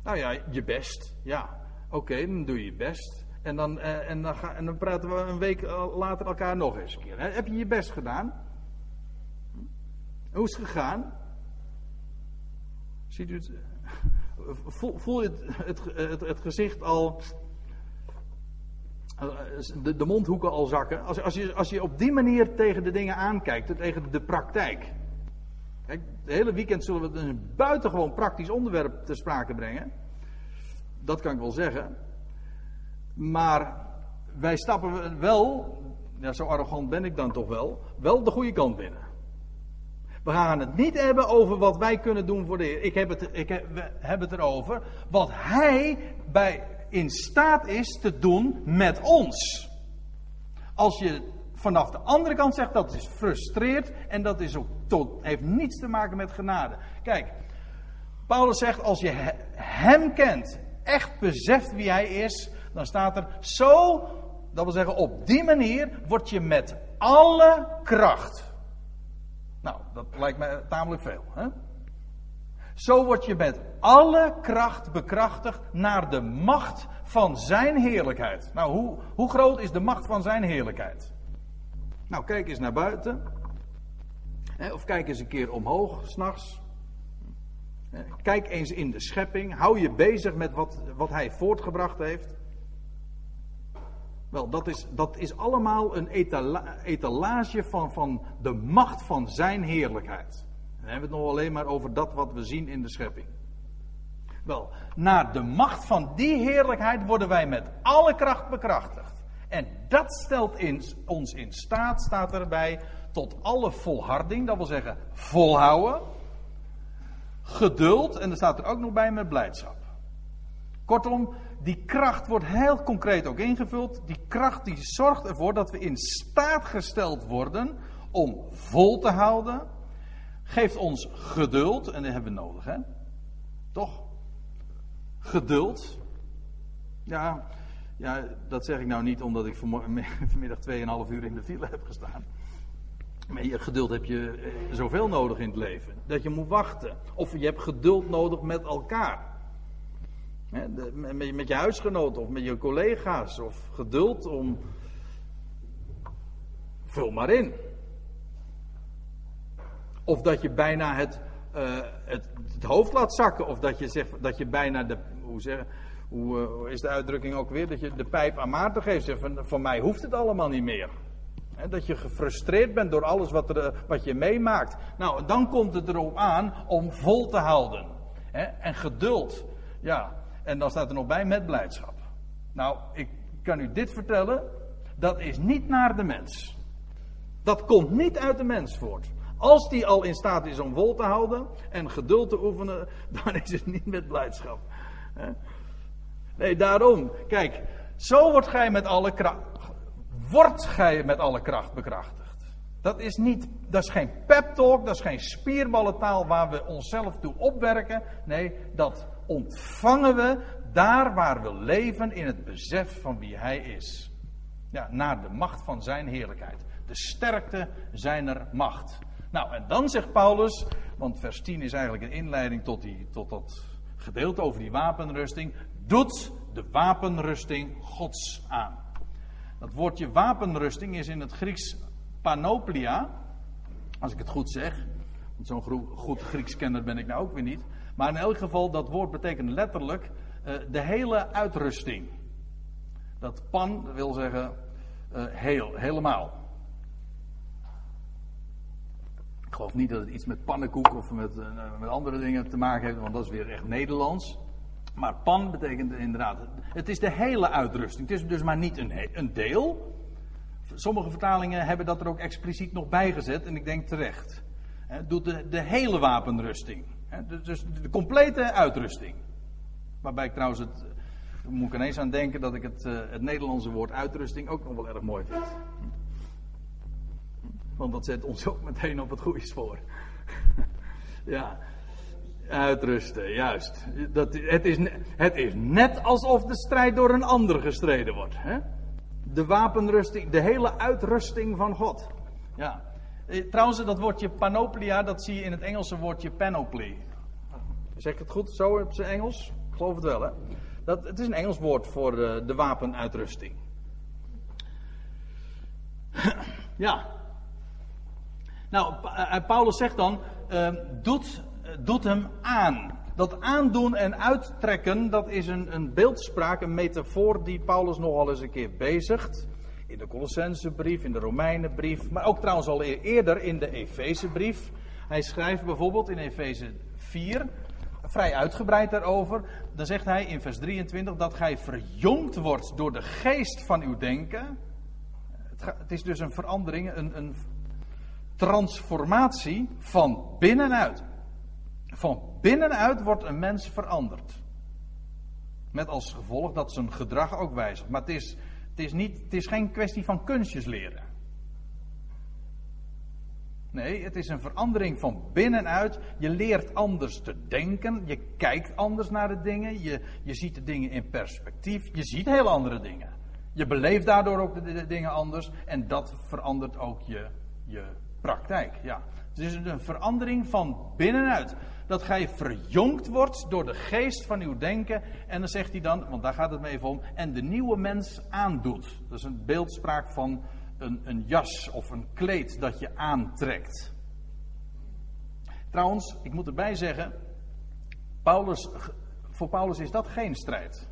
Nou ja, je best. Ja, oké, dan doe je je best. En dan, uh, en, dan ga, en dan praten we een week later elkaar nog eens een keer. Heb je je best gedaan? Hoe is het gegaan? Ziet u het? Voel, je het, het, het, gezicht al. De, de, mondhoeken al zakken. Als, als, je, als je op die manier tegen de dingen aankijkt, tegen de praktijk. Kijk, de hele weekend zullen we een buitengewoon praktisch onderwerp te sprake brengen. Dat kan ik wel zeggen. Maar wij stappen wel, ja, zo arrogant ben ik dan toch wel, wel de goede kant binnen. We gaan het niet hebben over wat wij kunnen doen voor de Heer. Ik heb het, ik we hebben het erover wat Hij bij, in staat is te doen met ons. Als je vanaf de andere kant zegt dat is frustreerd en dat is ook tot, heeft niets te maken met genade. Kijk, Paulus zegt als je Hem kent, echt beseft wie Hij is, dan staat er zo, dat wil zeggen op die manier word je met alle kracht nou, dat lijkt me tamelijk veel. Hè? Zo word je met alle kracht bekrachtigd naar de macht van zijn heerlijkheid. Nou, hoe, hoe groot is de macht van zijn heerlijkheid? Nou, kijk eens naar buiten. Of kijk eens een keer omhoog, s'nachts. Kijk eens in de schepping. Hou je bezig met wat, wat hij voortgebracht heeft. Wel, dat is, dat is allemaal een etalage van, van de macht van zijn heerlijkheid. Dan hebben we het nog alleen maar over dat wat we zien in de schepping. Wel, naar de macht van die heerlijkheid worden wij met alle kracht bekrachtigd. En dat stelt ons in staat, staat erbij, tot alle volharding, dat wil zeggen volhouden, geduld en er staat er ook nog bij met blijdschap. Kortom, die kracht wordt heel concreet ook ingevuld. Die kracht die zorgt ervoor dat we in staat gesteld worden om vol te houden. Geeft ons geduld, en dat hebben we nodig, hè? Toch? Geduld. Ja, ja, dat zeg ik nou niet omdat ik *laughs* vanmiddag 2,5 uur in de file heb gestaan. Maar je geduld heb je eh, zoveel nodig in het leven. Dat je moet wachten. Of je hebt geduld nodig met elkaar. Met je huisgenoot of met je collega's. Of geduld om. Vul maar in. Of dat je bijna het, uh, het, het, hoofd laat zakken. Of dat je zegt dat je bijna de. Hoe, zeg, hoe, hoe is de uitdrukking ook weer? Dat je de pijp aan Maarten geeft. Zeg, van, mij hoeft het allemaal niet meer dat je gefrustreerd bent door alles wat, er, eh, wat je meemaakt. Nou, dan komt het erop aan om vol te houden. en geduld. Ja, en dan staat er nog bij met blijdschap. Nou, ik kan u dit vertellen. Dat is niet naar de mens. Dat komt niet uit de mens voort. Als die al in staat is om vol te houden en geduld te oefenen, *laughs* dan is het niet met blijdschap. Nee, daarom. Kijk, zo wordt gij met alle kracht wordt gij met alle kracht bekrachtigd. Dat is, niet, dat is geen pep talk, dat is geen spierballentaal waar we onszelf toe opwerken. Nee, dat ontvangen we daar waar we leven in het besef van wie Hij is. Ja, naar de macht van Zijn heerlijkheid. De sterkte zijner macht. Nou, en dan zegt Paulus, want vers 10 is eigenlijk een inleiding tot, die, tot dat gedeelte over die wapenrusting. Doet de wapenrusting Gods aan. Dat woordje wapenrusting is in het Grieks panoplia. Als ik het goed zeg. Want zo'n goed Grieks kenner ben ik nou ook weer niet. Maar in elk geval, dat woord betekent letterlijk uh, de hele uitrusting. Dat pan wil zeggen uh, heel, helemaal. Ik geloof niet dat het iets met pannenkoek of met, uh, met andere dingen te maken heeft, want dat is weer echt Nederlands. Maar pan betekent inderdaad, het is de hele uitrusting. Het is dus maar niet een, een deel. Sommige vertalingen hebben dat er ook expliciet nog bij gezet en ik denk terecht. Doet de, de hele wapenrusting. Dus de complete uitrusting. Waarbij ik trouwens het, moet ik ineens aan denken dat ik het, eh, het Nederlandse woord uitrusting ook nog wel erg mooi vind. Want dat zet ons ook meteen op het goede spoor. *laughs* ja, Uitrusten, juist. Dat, het, is, het is net alsof de strijd door een ander gestreden wordt. Hè? De wapenrusting, de hele uitrusting van God. Ja. Eh, trouwens, dat woordje panoplia, dat zie je in het Engelse woordje panoply. Zeg ik het goed zo op zijn Engels? Ik geloof het wel, hè? Dat, het is een Engels woord voor de, de wapenuitrusting. *clears throat* ja. Nou, eh, Paulus zegt dan: uh, doet doet hem aan. Dat aandoen en uittrekken, dat is een, een beeldspraak, een metafoor die Paulus nogal eens een keer bezigt. In de Colossensebrief, in de Romeinenbrief, maar ook trouwens al e-, eerder in de Efezebrief. Hij schrijft bijvoorbeeld in Efeze 4, vrij uitgebreid daarover. Dan zegt hij in vers 23 dat gij verjongd wordt door de geest van uw denken. Het, is dus een verandering, een, een transformatie van binnenuit. Van binnenuit wordt een mens veranderd. Met als gevolg dat zijn gedrag ook wijzigt. Maar het is, het is, niet, het is geen kwestie van kunstjes leren. Nee, het is een verandering van binnenuit. Je leert anders te denken. Je kijkt anders naar de dingen. Je, je ziet de dingen in perspectief. Je ziet heel andere dingen. Je beleeft daardoor ook de, dingen anders. En dat verandert ook je, je praktijk. Ja. Het is een verandering van binnenuit dat gij verjongd wordt door de geest van uw denken. En dan zegt hij dan, want daar gaat het me even om, en de nieuwe mens aandoet. Dat is een beeldspraak van een, een jas of een kleed dat je aantrekt. Trouwens, ik moet erbij zeggen, Paulus, voor Paulus is dat geen strijd.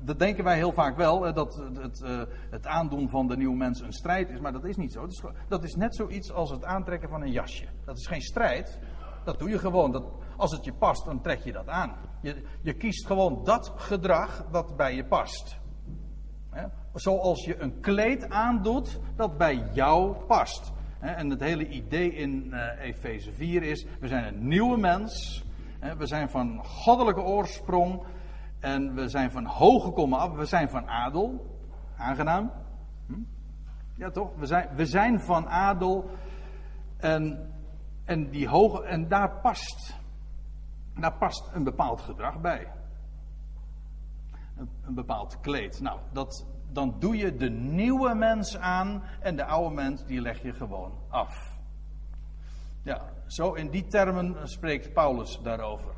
Dat denken wij heel vaak wel, dat het, eh, het aandoen van de nieuwe mens een strijd is, maar dat is niet zo. Dat is, dat is net zoiets als het aantrekken van een jasje. Dat is geen strijd, dat doe je gewoon. Dat, als het je past, dan trek je dat aan. Je, je kiest gewoon dat gedrag dat bij je past. Zoals je een kleed aandoet dat bij jou past. En het hele idee in uh, Efeze 4 is: we zijn een nieuwe mens. We zijn van goddelijke oorsprong. En we zijn van hoog gekomen af. We zijn van adel. Aangenaam. Hm? Ja, toch? We zijn, we zijn van adel. En, en, die hoge, en daar, past, daar past een bepaald gedrag bij. Een, een bepaald kleed. Nou, dat, dan doe je de nieuwe mens aan en de oude mens die leg je gewoon af. Ja, zo in die termen spreekt Paulus daarover.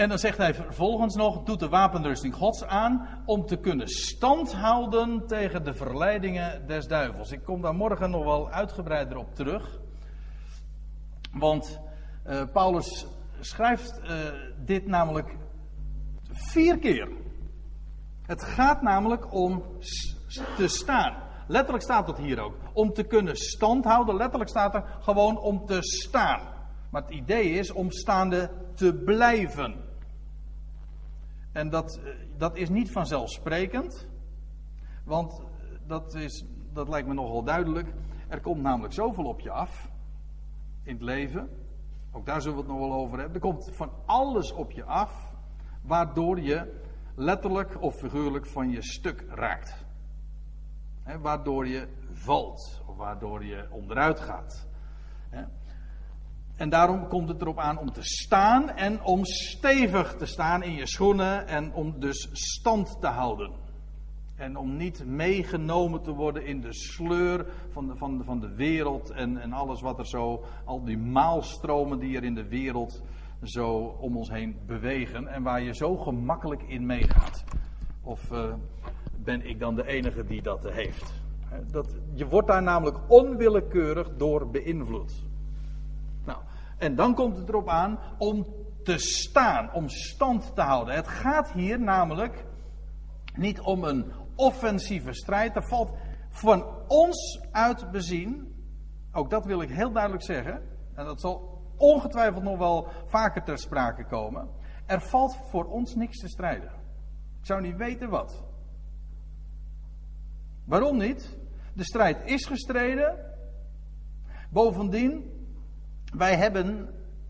En dan zegt hij vervolgens nog: doet de wapenrusting Gods aan om te kunnen standhouden tegen de verleidingen des duivels. Ik kom daar morgen nog wel uitgebreider op terug. Want uh, Paulus schrijft uh, dit namelijk vier keer. Het gaat namelijk om te staan. Letterlijk staat dat hier ook. Om te kunnen standhouden, letterlijk staat er gewoon om te staan. Maar het idee is om staande te blijven. En dat, eh, dat is niet vanzelfsprekend. Want dat, is, dat lijkt me nogal duidelijk. Er komt namelijk zoveel op je af. In het leven. Ook daar zullen we het nog wel over hebben. Er komt van alles op je af. Waardoor je letterlijk of figuurlijk van je stuk raakt. waardoor je valt, of waardoor je onderuit gaat. En daarom komt het erop aan om te staan en om stevig te staan in je schoenen en om dus stand te houden. En om niet meegenomen te worden in de sleur van de, van de, van de wereld en, en alles wat er zo, al die maalstromen die er in de wereld zo om ons heen bewegen en waar je zo gemakkelijk in meegaat. Of uh, ben ik dan de enige die dat heeft? Dat, je wordt daar namelijk onwillekeurig door beïnvloed. En dan komt het erop aan om te staan, om stand te houden. Het gaat hier namelijk niet om een offensieve strijd. Er valt van ons uit bezien, ook dat wil ik heel duidelijk zeggen, en dat zal ongetwijfeld nog wel vaker ter sprake komen. Er valt voor ons niks te strijden. Ik zou niet weten wat. Waarom niet? De strijd is gestreden. Bovendien, wij hebben,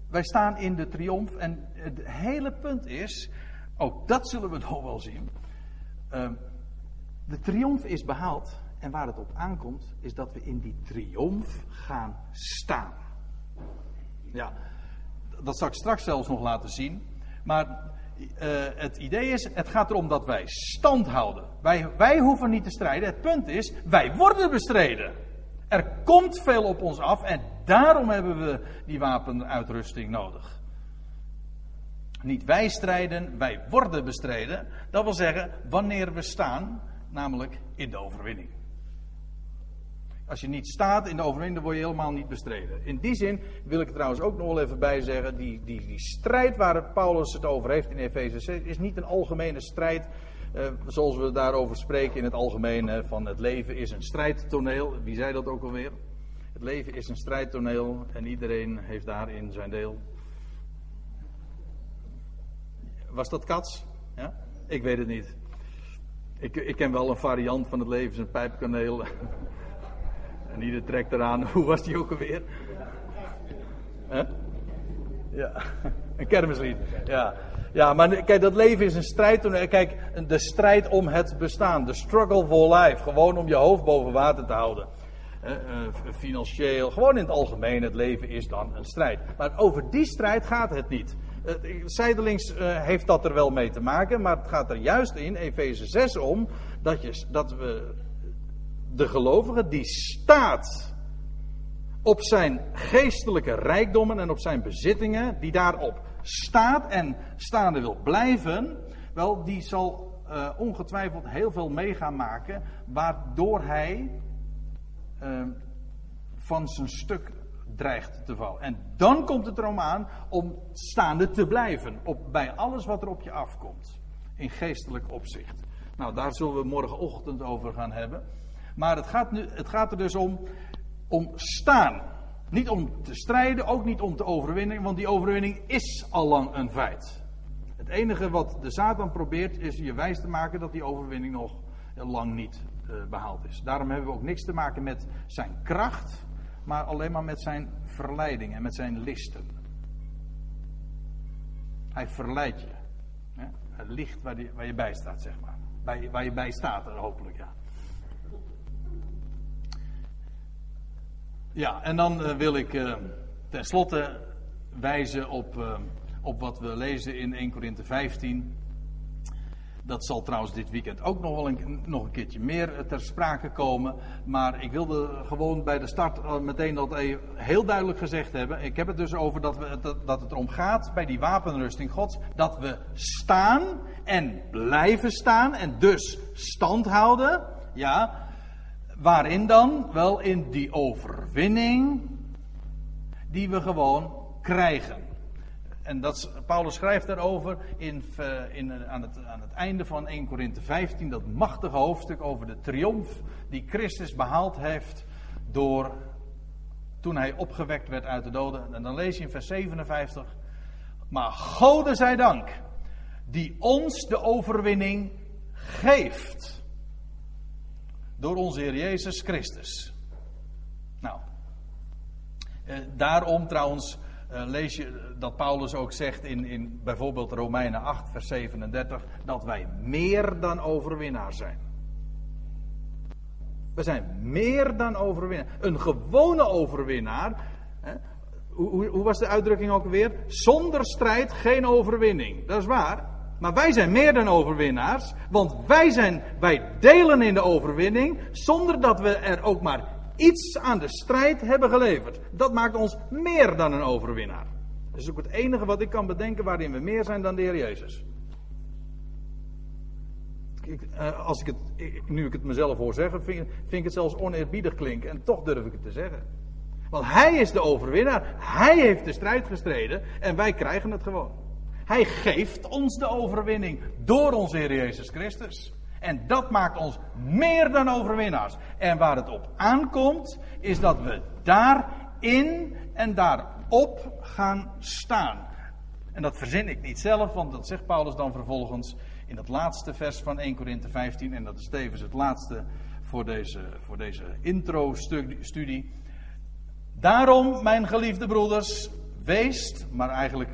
wij staan in de triomf. En het hele punt is, ook dat zullen we nog wel zien. Uh, de triomf is behaald. En waar het op aankomt, is dat we in die triomf gaan staan. Ja, dat zal ik straks zelfs nog laten zien. Maar uh, het idee is, het gaat erom dat wij stand houden. Wij, wij hoeven niet te strijden. Het punt is, wij worden bestreden. Er komt veel op ons af en daarom hebben we die wapenuitrusting nodig. Niet wij strijden, wij worden bestreden. Dat wil zeggen, wanneer we staan, namelijk in de overwinning. Als je niet staat in de overwinning, dan word je helemaal niet bestreden. In die zin wil ik er trouwens ook nog wel even bij zeggen: die, die, strijd waar Paulus het over heeft in Efeze 6 is niet een algemene strijd. Uh, zoals we daarover spreken in het algemeen: van het leven is een strijdtoneel. Wie zei dat ook alweer? Het leven is een strijdtoneel en iedereen heeft daarin zijn deel. Was dat Kats? Ja? Ik weet het niet. Ik, ik ken wel een variant van het leven een pijpkaneel. *laughs* En ieder trekt eraan. *laughs* Hoe was die ook alweer? Ja, *laughs* een kermislied. Ja. ja, maar kijk, dat leven is een strijd. Kijk, de strijd om het bestaan. De struggle for life. Gewoon om je hoofd boven water te houden. Uh, financieel, gewoon in het algemeen, het leven is dan een strijd. Maar over die strijd gaat het niet. Uh, zijdelings heeft dat er wel mee te maken, maar het gaat er juist in, Efeze 6, om dat, je, dat we de gelovige die staat op zijn geestelijke rijkdommen en op zijn bezittingen, die daarop staat en staande wil blijven, wel, die zal ongetwijfeld heel veel mee gaan maken, waardoor hij uh, van zijn stuk dreigt te vallen. En dan komt het erom aan om staande te blijven op, bij alles wat er op je afkomt. In geestelijk opzicht. Nou, daar zullen we morgenochtend over gaan hebben. Maar het gaat, nu, het gaat er dus om, om staan. Niet om te strijden, ook niet om te overwinnen, want die overwinning is al lang een feit. Het enige wat de Satan probeert is je wijs te maken dat die overwinning nog lang niet behaald is. Daarom hebben we ook niks te maken met zijn kracht, maar alleen maar met zijn verleiding en met zijn listen. Hij verleidt je. Hè? Het licht waar, waar je bij staat, zeg maar. Bij, waar je bij staat, hopelijk, ja. Ja, en dan uh, wil ik tenslotte wijzen op, op wat we lezen in 1 Korinthe 15. Dat zal trouwens dit weekend ook nog wel een, nog een keertje meer ter sprake komen. Maar ik wilde gewoon bij de start meteen dat heel duidelijk gezegd hebben. Ik heb het dus over dat, we, dat, dat het erom gaat bij die wapenrusting Gods. Dat we staan en blijven staan en dus stand houden. Ja, Waarin dan? Wel in die overwinning die we gewoon krijgen. En dat, Paulus schrijft daarover in, eh, in, aan, het, aan het einde van 1 Korinthe 15, dat machtige hoofdstuk over de triomf die Christus behaald heeft door toen hij opgewekt werd uit de doden. En dan lees je in vers 57, maar Gode zij dank, die ons de overwinning geeft door onze Heer Jezus Christus. Nou, eh, daarom trouwens eh, lees je dat Paulus ook zegt in, in bijvoorbeeld Romeinen 8, vers 37, dat wij meer dan overwinnaar zijn. We zijn meer dan overwinnaar. Een gewone overwinnaar. Hè, hoe, hoe was de uitdrukking ook weer? Zonder strijd geen overwinning. Dat is waar. Maar wij zijn meer dan overwinnaars, want wij, zijn, wij delen in de overwinning zonder dat we er ook maar iets aan de strijd hebben geleverd. Dat maakt ons meer dan een overwinnaar. Dat is ook het enige wat ik kan bedenken waarin we meer zijn dan de Heer Jezus. Eh, als ik het, nu ik het mezelf hoor zeggen, vind, vind ik het zelfs oneerbiedig klinken en toch durf ik het te zeggen. Want Hij is de overwinnaar, Hij heeft de strijd gestreden en wij krijgen het gewoon. Hij geeft ons de overwinning door onze Heer Jezus Christus. En dat maakt ons meer dan overwinnaars. En waar het op aankomt, is dat we daarin en daarop gaan staan. En dat verzin ik niet zelf, want dat zegt Paulus dan vervolgens in het laatste vers van 1 Korinthe 15. En dat is tevens het laatste voor deze, voor deze intro-studie. Daarom, mijn geliefde broeders, weest, maar eigenlijk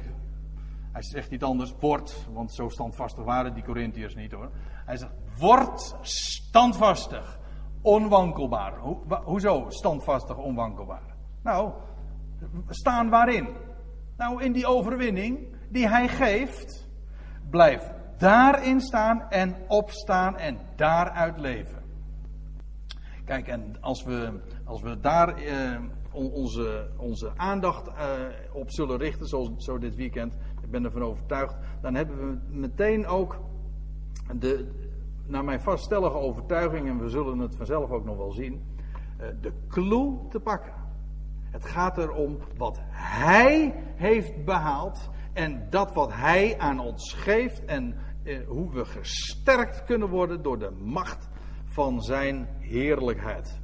hij zegt niet anders, word, want zo standvastig waren die Corinthiërs niet hoor. Hij zegt, word standvastig, onwankelbaar. Ho, hoezo standvastig, onwankelbaar? Nou, staan waarin? Nou, in die overwinning die hij geeft, blijf daarin staan en opstaan en daaruit leven. Kijk, en als we, als we daar eh, onze, onze aandacht eh, op zullen richten, zoals zo dit weekend, ik ben ervan overtuigd, dan hebben we meteen ook de, naar mijn vaststellige overtuiging, en we zullen het vanzelf ook nog wel zien, eh, de clue te pakken. Het gaat erom wat Hij heeft behaald en dat wat Hij aan ons geeft en eh, hoe we gesterkt kunnen worden door de macht van Zijn heerlijkheid.